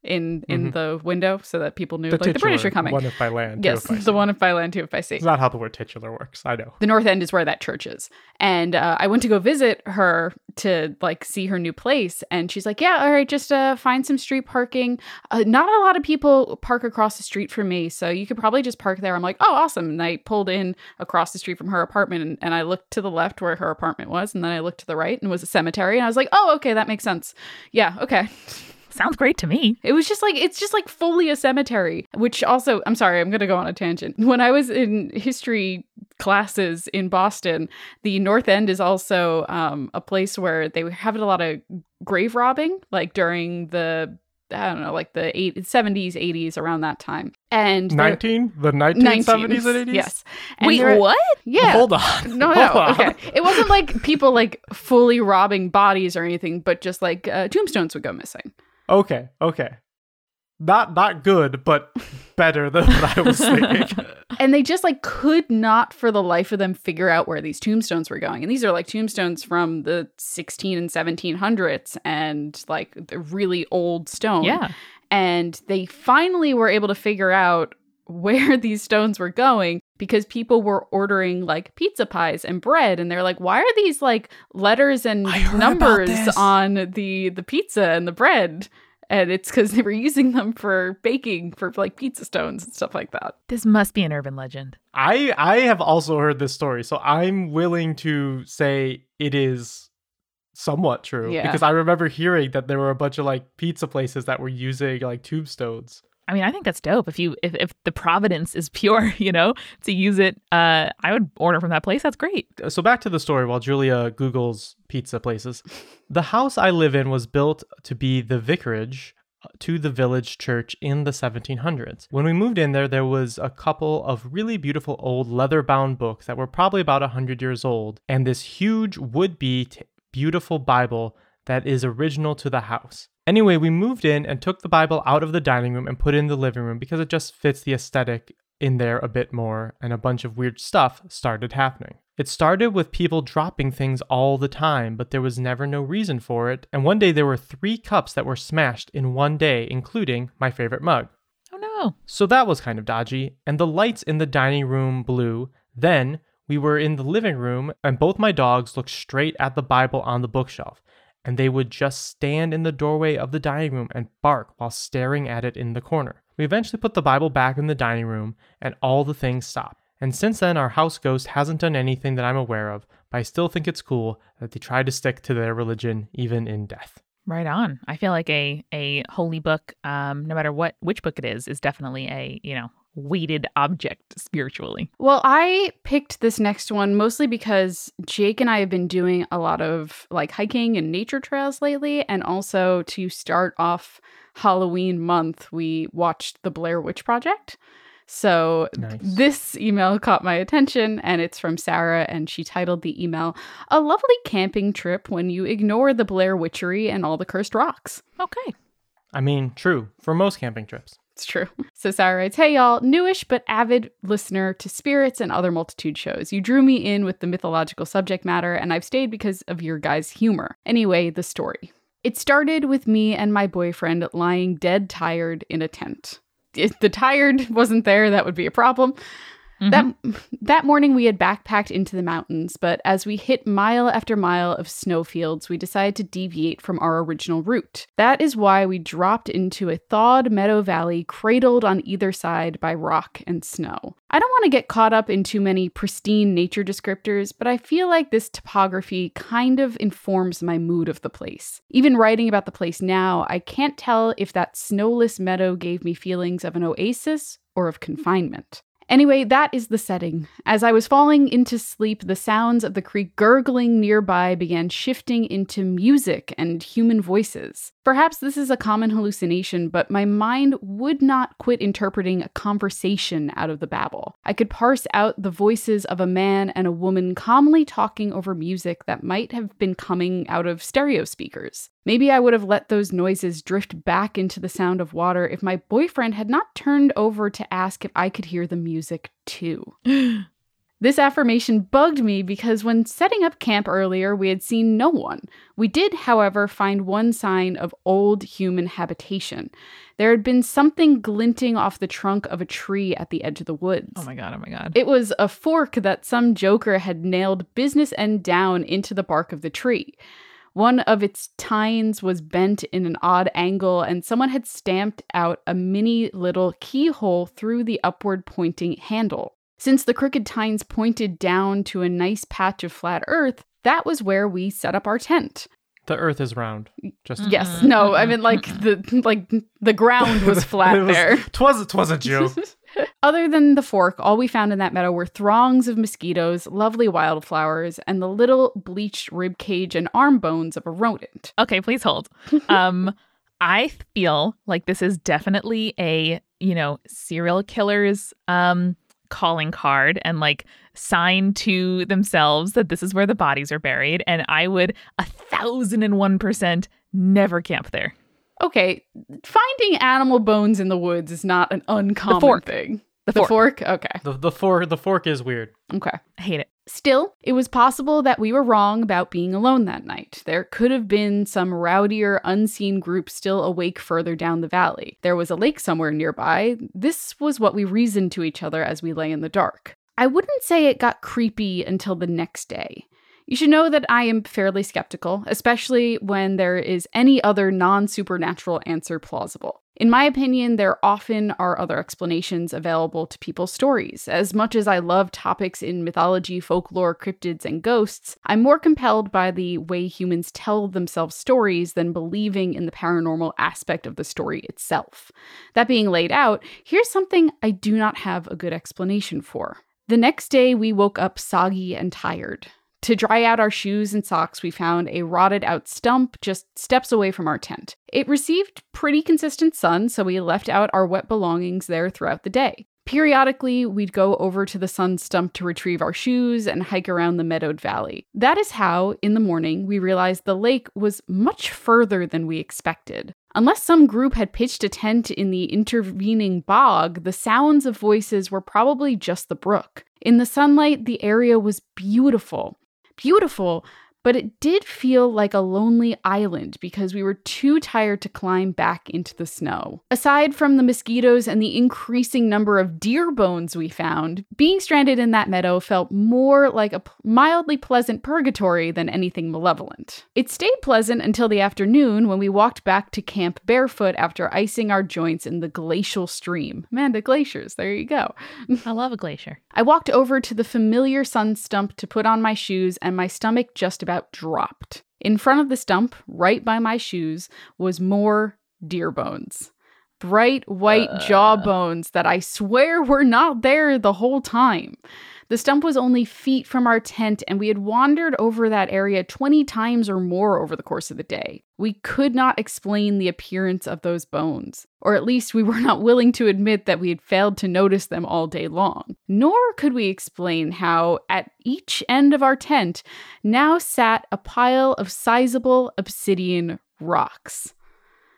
in in the window so that people knew like the British are coming. One if by land. yes, the sea. one if by land, two if by sea. It's not how the word titular works. I know. the north end is where that church is and uh, i went to go visit her to like see her new place and she's like yeah all right just uh, find some street parking uh, not a lot of people park across the street from me so you could probably just park there i'm like oh awesome and i pulled in across the street from her apartment and, and i looked to the left where her apartment was and then i looked to the right and it was a cemetery and i was like oh okay that makes sense yeah okay Sounds great to me. it was just like it's just like fully a cemetery, which also I'm sorry, I'm going to go on a tangent. When I was in history classes in Boston, the North End is also um, a place where they have a lot of grave robbing, like during the I don't know, like the eight, 70s, 80s, around that time. And 19? The 1970s 19s, and 80s? Yes. And Wait, there- what? Yeah. Hold on. No, Hold no, on. okay. It wasn't like people like fully robbing bodies or anything, but just like uh, tombstones would go missing. Okay, okay. Not not good, but better than what I was thinking. and they just like could not for the life of them figure out where these tombstones were going and these are like tombstones from the 16 and 1700s and like the really old stone Yeah. and they finally were able to figure out where these stones were going because people were ordering like pizza pies and bread and they're like why are these like letters and I heard about numbers on the the pizza and the bread and it's because they were using them for baking for like pizza stones and stuff like that This must be an urban legend. I I have also heard this story, so I'm willing to say it is somewhat true Yeah. because I remember hearing that there were a bunch of like pizza places that were using like tombstones. I mean, I think that's dope. If you if, if the providence is pure, you know, to use it, uh, I would order from that place. That's great. So back to the story while Julia Googles pizza places. The house I live in was built to be the vicarage to the village church in the 1700s. When we moved in there, there was a couple of really beautiful old leather bound books that were probably about 100 years old, and this huge would be t- beautiful Bible that is original to the house. Anyway, we moved in and took the Bible out of the dining room and put it in the living room because it just fits the aesthetic in there a bit more, and a bunch of weird stuff started happening. It started with people dropping things all the time, but there was never no reason for it, and one day there were three cups that were smashed in one day, including my favorite mug. Oh no. So that was kind of dodgy, and the lights in the dining room blew. Then We were in the living room, and both my dogs looked straight at the Bible on the bookshelf, and they would just stand in the doorway of the dining room and bark while staring at it in the corner. We eventually put the Bible back in the dining room, and all the things stopped. And since then, our house ghost hasn't done anything that I'm aware of, but I still think it's cool that they try to stick to their religion even in death. Right on. I feel like a a holy book, um, no matter what which book it is, is definitely a you know weighted object spiritually. Well, I picked this next one mostly because Jake and I have been doing a lot of like hiking and nature trails lately, and also to start off Halloween month, we watched the Blair Witch Project. So Nice. this email caught my attention and it's from Sarah and she titled the email A lovely camping trip when you ignore the Blair Witchery and all the cursed rocks. Okay. I mean, true, for most camping trips. It's true. So Sarah writes, Hey y'all, newish but avid listener to spirits and other multitude shows. You drew me in with the mythological subject matter, and I've stayed because of your guys' humor. Anyway, the story. It started with me and my boyfriend lying dead tired in a tent. If the tired wasn't there, that would be a problem. That mm-hmm. that morning we had backpacked into the mountains, but as we hit mile after mile of snowfields, we decided to deviate from our original route. That is why we dropped into a thawed meadow valley cradled on either side by rock and snow. I don't want to get caught up in too many pristine nature descriptors, but I feel like this topography kind of informs my mood of the place. Even writing about the place now, I can't tell if that snowless meadow gave me feelings of an oasis or of confinement. Anyway, that is the setting. As I was falling into sleep, the sounds of the creek gurgling nearby began shifting into music and human voices. Perhaps this is a common hallucination, but my mind would not quit interpreting a conversation out of the babble. I could parse out the voices of a man and a woman calmly talking over music that might have been coming out of stereo speakers. Maybe I would have let those noises drift back into the sound of water if my boyfriend had not turned over to ask if I could hear the music too. This affirmation bugged me because when setting up camp earlier, we had seen no one. We did, however, find one sign of old human habitation. There had been something glinting off the trunk of a tree at the edge of the woods. Oh my god. Oh my god. It was a fork that some joker had nailed business end down into the bark of the tree. One of its tines was bent in an odd angle, and someone had stamped out a mini little keyhole through the upward pointing handle. Since the crooked tines pointed down to a nice patch of flat earth, that was where we set up our tent. The earth is round. Just Yes, no, I mhm, mean like the like the ground was flat was- there. Twas, twas a joke. Other than the fork, all we found in that meadow were throngs of mosquitoes, lovely wildflowers, and the little bleached rib cage and arm bones of a rodent. Okay, please hold. Um, I feel like this is definitely a you know serial killer's um calling card and like sign to themselves that this is where the bodies are buried, and I would a thousand and one percent never camp there. Okay, finding animal bones in the woods is not an uncommon fork. thing. The The fork. fork? Okay. The the fork the fork is weird. Okay. I hate it. Still, it was possible that we were wrong about being alone that night. There could have been some rowdier, unseen group still awake further down the valley. There was a lake somewhere nearby. This was what we reasoned to each other as we lay in the dark. I wouldn't say it got creepy until the next day. You should know that I am fairly skeptical, especially when there is any other non supernatural answer plausible. In my opinion, there often are other explanations available to people's stories. As much as I love topics in mythology, folklore, cryptids, and ghosts, I'm more compelled by the way humans tell themselves stories than believing in the paranormal aspect of the story itself. That being laid out, here's something I do not have a good explanation for. The next day, we woke up soggy and tired. To dry out our shoes and socks, we found a rotted out stump just steps away from our tent. It received pretty consistent sun, so we left out our wet belongings there throughout the day. Periodically, we'd go over to the sun stump to retrieve our shoes and hike around the meadowed valley. That is how, in the morning, we realized the lake was much further than we expected. Unless some group had pitched a tent in the intervening bog, the sounds of voices were probably just the brook. In the sunlight, the area was beautiful. Beautiful, but it did feel like a lonely island because we were too tired to climb back into the snow. Aside from the mosquitoes and the increasing number of deer bones we found, being stranded in that meadow felt more like a mildly pleasant purgatory than anything malevolent. It stayed pleasant until the afternoon when we walked back to camp barefoot after icing our joints in the glacial stream. Man, the glaciers, there you go. I love a glacier. I walked over to the familiar sun stump to put on my shoes, and my stomach just about dropped. In front of the stump, right by my shoes, was more deer bones. Bright white uh. jaw bones that I swear were not there the whole time. The stump was only feet from our tent, and we had wandered over that area 20 times or more over the course of the day. We could not explain the appearance of those bones, or at least we were not willing to admit that we had failed to notice them all day long. Nor could we explain how, at each end of our tent, now sat a pile of sizable obsidian rocks.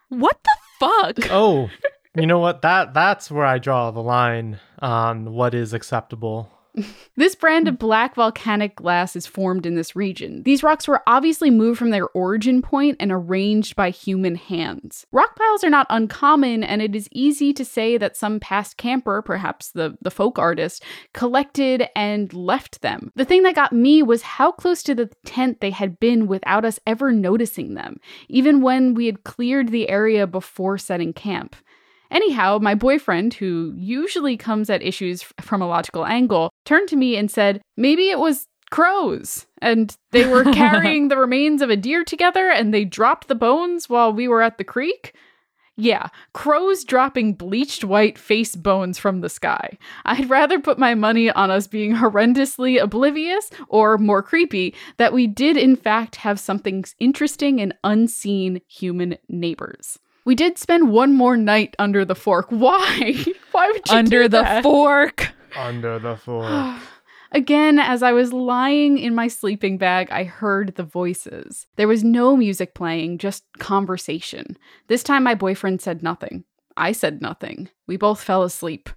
What the fuck? Oh, you know what? That that's where I draw the line on what is acceptable this brand of black volcanic glass is formed in this region. These rocks were obviously moved from their origin point and arranged by human hands. Rock piles are not uncommon, and it is easy to say that some past camper, perhaps the, the folk artist, collected and left them. The thing that got me was how close to the tent they had been without us ever noticing them, even when we had cleared the area before setting camp. Anyhow, my boyfriend, who usually comes at issues from a logical angle, turned to me and said, maybe it was crows and they were carrying the remains of a deer together and they dropped the bones while we were at the creek. Yeah, crows dropping bleached white face bones from the sky. I'd rather put my money on us being horrendously oblivious, or more creepy, that we did in fact have something interesting and unseen human neighbors. We did spend one more night under the fork. Why? Why would you under the fork? Under the fork. Again, as I was lying in my sleeping bag, I heard the voices. There was no music playing, just conversation. This time, my boyfriend said nothing. I said nothing. We both fell asleep.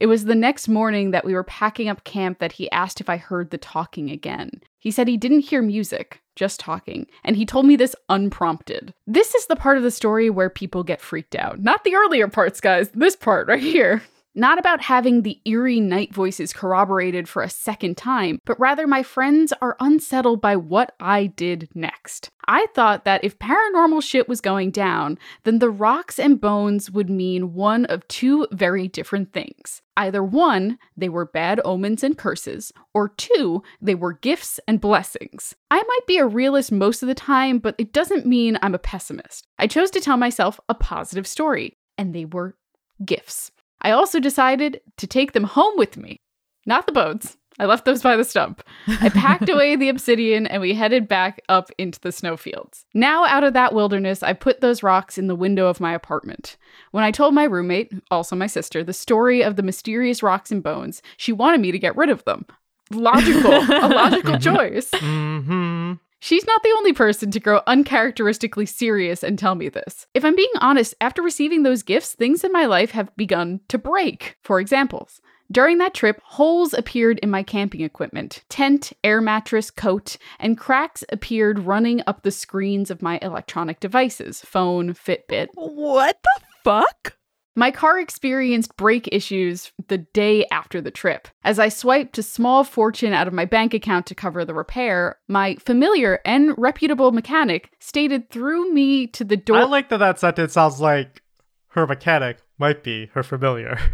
It was the next morning that we were packing up camp that he asked if I heard the talking again. He said he didn't hear music, just talking, and he told me this unprompted. This is the part of the story where people get freaked out. Not the earlier parts, guys, this part right here. Not about having the eerie night voices corroborated for a second time, but rather my friends are unsettled by what I did next. I thought that if paranormal shit was going down, then the rocks and bones would mean one of two very different things. Either one, they were bad omens and curses, or two, they were gifts and blessings. I might be a realist most of the time, but it doesn't mean I'm a pessimist. I chose to tell myself a positive story, and they were gifts. I also decided to take them home with me. Not the boats. I left those by the stump. I packed away the obsidian and we headed back up into the snowfields. Now, out of that wilderness, I put those rocks in the window of my apartment. When I told my roommate, also my sister, the story of the mysterious rocks and bones, she wanted me to get rid of them. Logical, a logical choice. Mm-hmm. She's not the only person to grow uncharacteristically serious and tell me this. If I'm being honest, after receiving those gifts, things in my life have begun to break. For examples, during that trip, holes appeared in my camping equipment tent, air mattress, coat, and cracks appeared running up the screens of my electronic devices phone, Fitbit. What the fuck? My car experienced brake issues the day after the trip. As I swiped a small fortune out of my bank account to cover the repair, my familiar and reputable mechanic stated through me to the door. I like that that sentence sounds like her mechanic might be her familiar.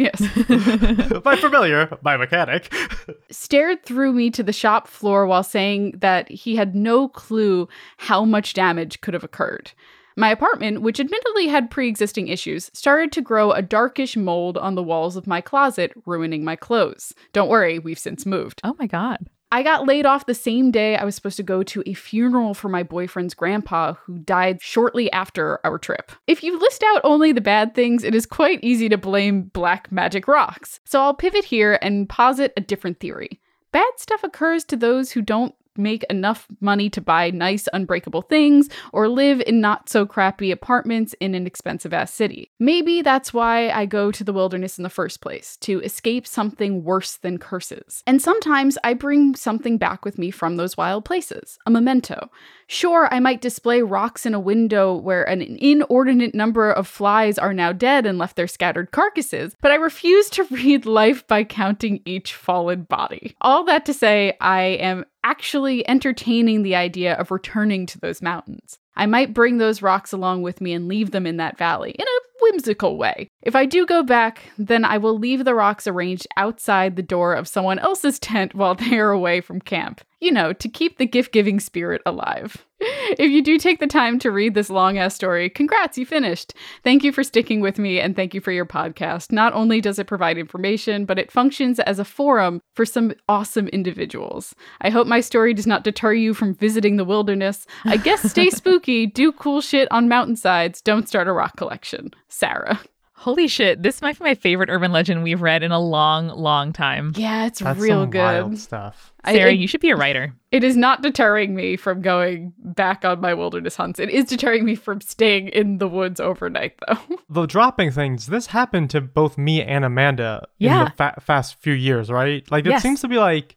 Yes. my familiar, my mechanic. stared through me to the shop floor while saying that he had no clue how much damage could have occurred. My apartment, which admittedly had pre existing issues, started to grow a darkish mold on the walls of my closet, ruining my clothes. Don't worry, we've since moved. Oh my God. I got laid off the same day I was supposed to go to a funeral for my boyfriend's grandpa, who died shortly after our trip. If you list out only the bad things, it is quite easy to blame black magic rocks. So I'll pivot here and posit a different theory. Bad stuff occurs to those who don't make enough money to buy nice, unbreakable things or live in not so crappy apartments in an expensive ass city. Maybe that's why I go to the wilderness in the first place, to escape something worse than curses. And sometimes I bring something back with me from those wild places a memento. Sure, I might display rocks in a window where an inordinate number of flies are now dead and left their scattered carcasses, but I refuse to read life by counting each fallen body. All that to say, I am actually entertaining the idea of returning to those mountains. I might bring those rocks along with me and leave them in that valley in a whimsical way. If I do go back, then I will leave the rocks arranged outside the door of someone else's tent while they are away from camp. You know, to keep the gift giving spirit alive. If you do take the time to read this long ass story, congrats, you finished. Thank you for sticking with me and thank you for your podcast. Not only does it provide information, but it functions as a forum for some awesome individuals. I hope my story does not deter you from visiting the wilderness. I guess stay spooky, do cool shit on mountainsides, don't start a rock collection. Sarah. Holy shit, this might be my favorite urban legend we've read in a long, long time. Yeah, it's That's real some good. wild stuff. I- Sarah, it- you should be a writer. It is not deterring me from going back on my wilderness hunts. It is deterring me from staying in the woods overnight, though. The dropping things, this happened to both me and Amanda in the fa- fast few years, right? Like, it Yes. seems to be like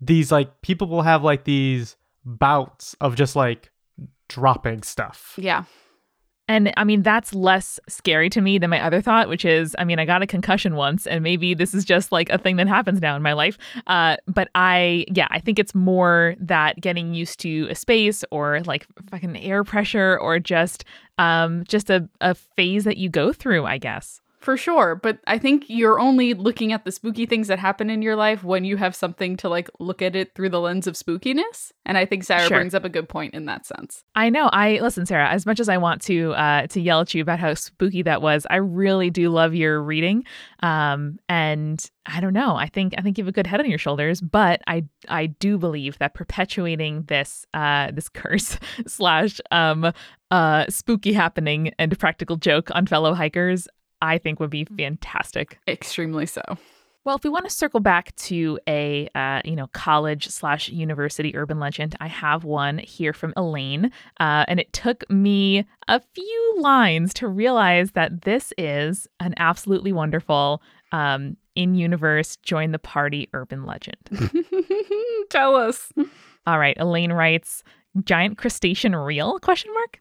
these, like, people will have like these bouts of just like dropping stuff. yeah. And I mean, that's less scary to me than my other thought, which is, I mean, I got a concussion once, and maybe this is just like a thing that happens now in my life. Uh, but I, yeah, I think it's more that getting used to a space or like fucking air pressure or just, um, just a, a phase that you go through, I guess. For sure, but I think you're only looking at the spooky things that happen in your life when you have something to like look at it through the lens of spookiness. And I think Sarah Sure. brings up a good point in that sense. I know. I listen, Sarah. As much as I want to uh, to yell at you about how spooky that was, I really do love your reading. Um, and I don't know. I think I think you have a good head on your shoulders. But I I do believe that perpetuating this uh, this curse slash um, uh, spooky happening and practical joke on fellow hikers, I think would be fantastic. Extremely so. Well, if we want to circle back to a uh, you know college slash university urban legend, I have one here from Elaine, uh, and it took me a few lines to realize that this is an absolutely wonderful um, in universe join the party urban legend. Tell us. All right, Elaine writes, "Giant crustacean real?" Question mark.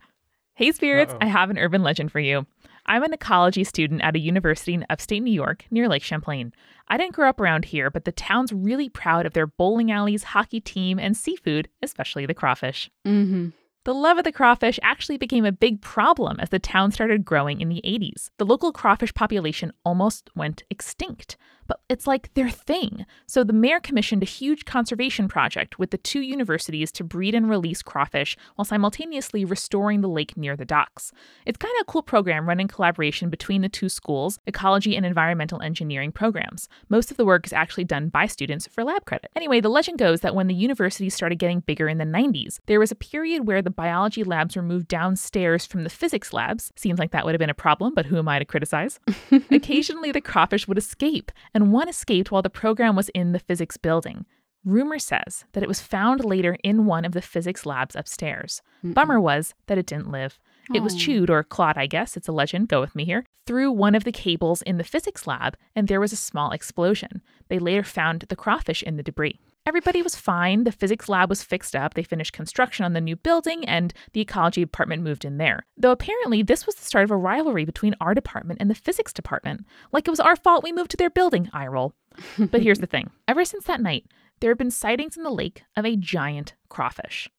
Hey spirits, Uh-oh. I have an urban legend for you. I'm an ecology student at a university in upstate New York near Lake Champlain. I didn't grow up around here, but the town's really proud of their bowling alleys, hockey team, and seafood, especially the crawfish. Mm-hmm. The love of the crawfish actually became a big problem as the town started growing in the 80s. The local crawfish population almost went extinct, but it's like their thing. So the mayor commissioned a huge conservation project with the two universities to breed and release crawfish while simultaneously restoring the lake near the docks. It's kind of a cool program run in collaboration between the two schools' ecology and environmental engineering programs. Most of the work is actually done by students for lab credit. Anyway, the legend goes that when the universities started getting bigger in the 90s, there was a period where the biology labs were moved downstairs from the physics labs. Seems like that would have been a problem, but who am I to criticize? Occasionally, the crawfish would escape, and one escaped while the program was in the physics building. Rumor says that it was found later in one of the physics labs upstairs. Bummer was that it didn't live. It was oh. chewed, or clawed, I guess, it's a legend, go with me here, through one of the cables in the physics lab, and there was a small explosion. They later found the crawfish in the debris. Everybody was fine. The physics lab was fixed up. They finished construction on the new building, and the ecology department moved in there. Though apparently, this was the start of a rivalry between our department and the physics department. Like it was our fault we moved to their building, I roll. But here's the thing ever since that night, there have been sightings in the lake of a giant crawfish.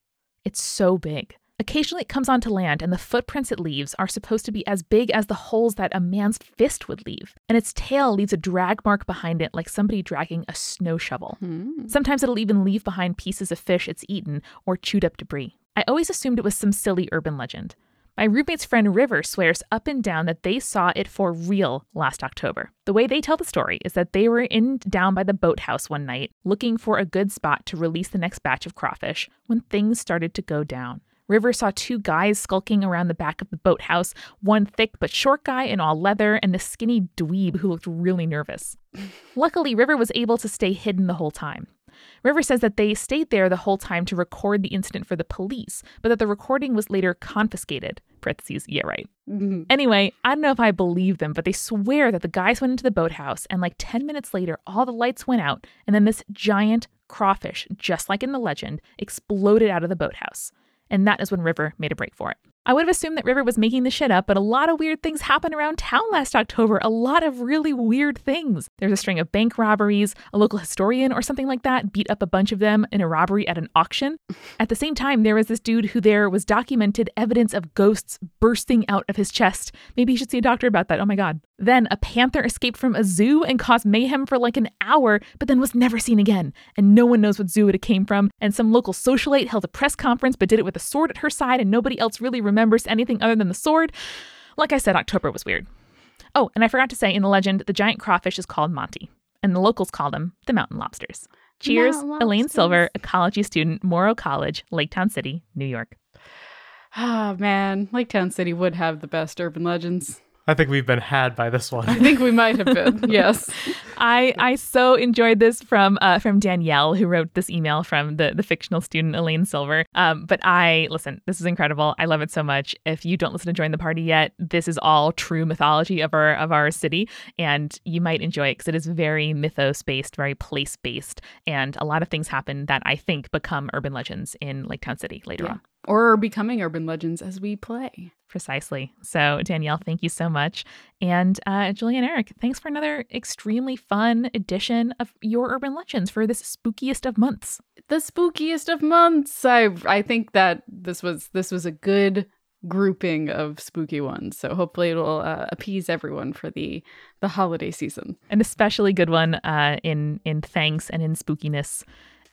It's so big. Occasionally it comes onto land, and the footprints it leaves are supposed to be as big as the holes that a man's fist would leave. And its tail leaves a drag mark behind it like somebody dragging a snow shovel. Hmm. Sometimes it'll even leave behind pieces of fish it's eaten or chewed up debris. I always assumed it was some silly urban legend. My roommate's friend River swears up and down that they saw it for real last October. The way they tell the story is that they were in down by the boathouse one night looking for a good spot to release the next batch of crawfish when things started to go down. River saw two guys skulking around the back of the boathouse, one thick but short guy in all leather and the skinny dweeb who looked really nervous. Luckily, River was able to stay hidden the whole time. River says that they stayed there the whole time to record the incident for the police, but that the recording was later confiscated. Parentheses, yeah, right. Mhm. Anyway, I don't know if I believe them, but they swear that the guys went into the boathouse and like 10 minutes later, all the lights went out, and then this giant crawfish, just like in the legend, exploded out of the boathouse. And that is when River made a break for it. I would have assumed that River was making the shit up, but a lot of weird things happened around town last October. A lot of really weird things. There's a string of bank robberies, a local historian or something like that beat up a bunch of them in a robbery at an auction. At the same time, there was this dude who there was documented evidence of ghosts bursting out of his chest. Maybe you should see a doctor about that. Oh my God. Then a panther escaped from a zoo and caused mayhem for like an hour, but then was never seen again. And no one knows what zoo it came from. And some local socialite held a press conference but did it with a sword at her side, and nobody else really remembers anything other than the sword. Like I said, October was weird. Oh, and I forgot to say in the legend, the giant crawfish is called Monty, and the locals call them the mountain lobsters. Cheers, Mountain Elaine lobsters. Silver, ecology student, Morrow College, Laketown City, New York. Ah, man. Lake Town City would have the best urban legends. I think we've been had by this one. I think we might have been. yes. I I so enjoyed this from uh, from Danielle who wrote this email from the the fictional student Elaine Silver. Um, but I listen, this is incredible. I love it so much. If you don't listen to Join the Party yet, this is all true mythology of our of our city, and you might enjoy it because it is very mythos based, very place based, and a lot of things happen that I think become urban legends in Lake Town City later Yeah. on. Or are becoming urban legends as we play. Precisely. So, Danielle, thank you so much. And uh, Julie and Eric, thanks for another extremely fun edition of Your Urban Legends for this spookiest of months. The spookiest of months. I I think that this was this was a good grouping of spooky ones. So hopefully it'll uh, appease everyone for the the holiday season. An especially good one uh, in in thanks and in spookiness.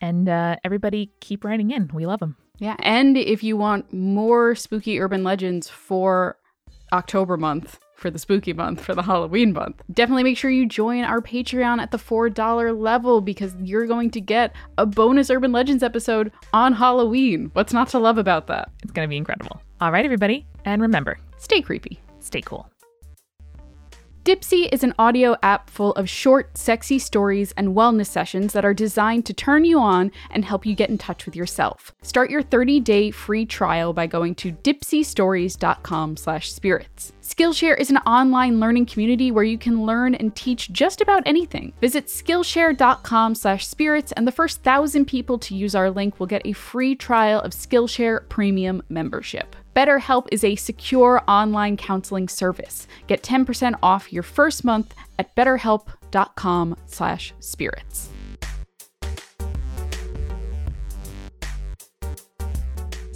And uh, everybody keep writing in. We love them. Yeah, and if you want more spooky urban legends for October month, for the spooky month, for the Halloween month, definitely make sure you join our Patreon at the $4 level because you're going to get a bonus urban legends episode on Halloween. What's not to love about that? It's going to be incredible. All right, everybody. And remember, Stay creepy. stay cool. Dipsea is an audio app full of short, sexy stories and wellness sessions that are designed to turn you on and help you get in touch with yourself. Start your 30-day free trial by going to dipseastories.com/spirits. Skillshare is an online learning community where you can learn and teach just about anything. Visit skillshare.com/spirits and the first 1000 people to use our link will get a free trial of Skillshare premium membership. BetterHelp is a secure online counseling service. Get 10% off your first month at betterhelp.com/spirits.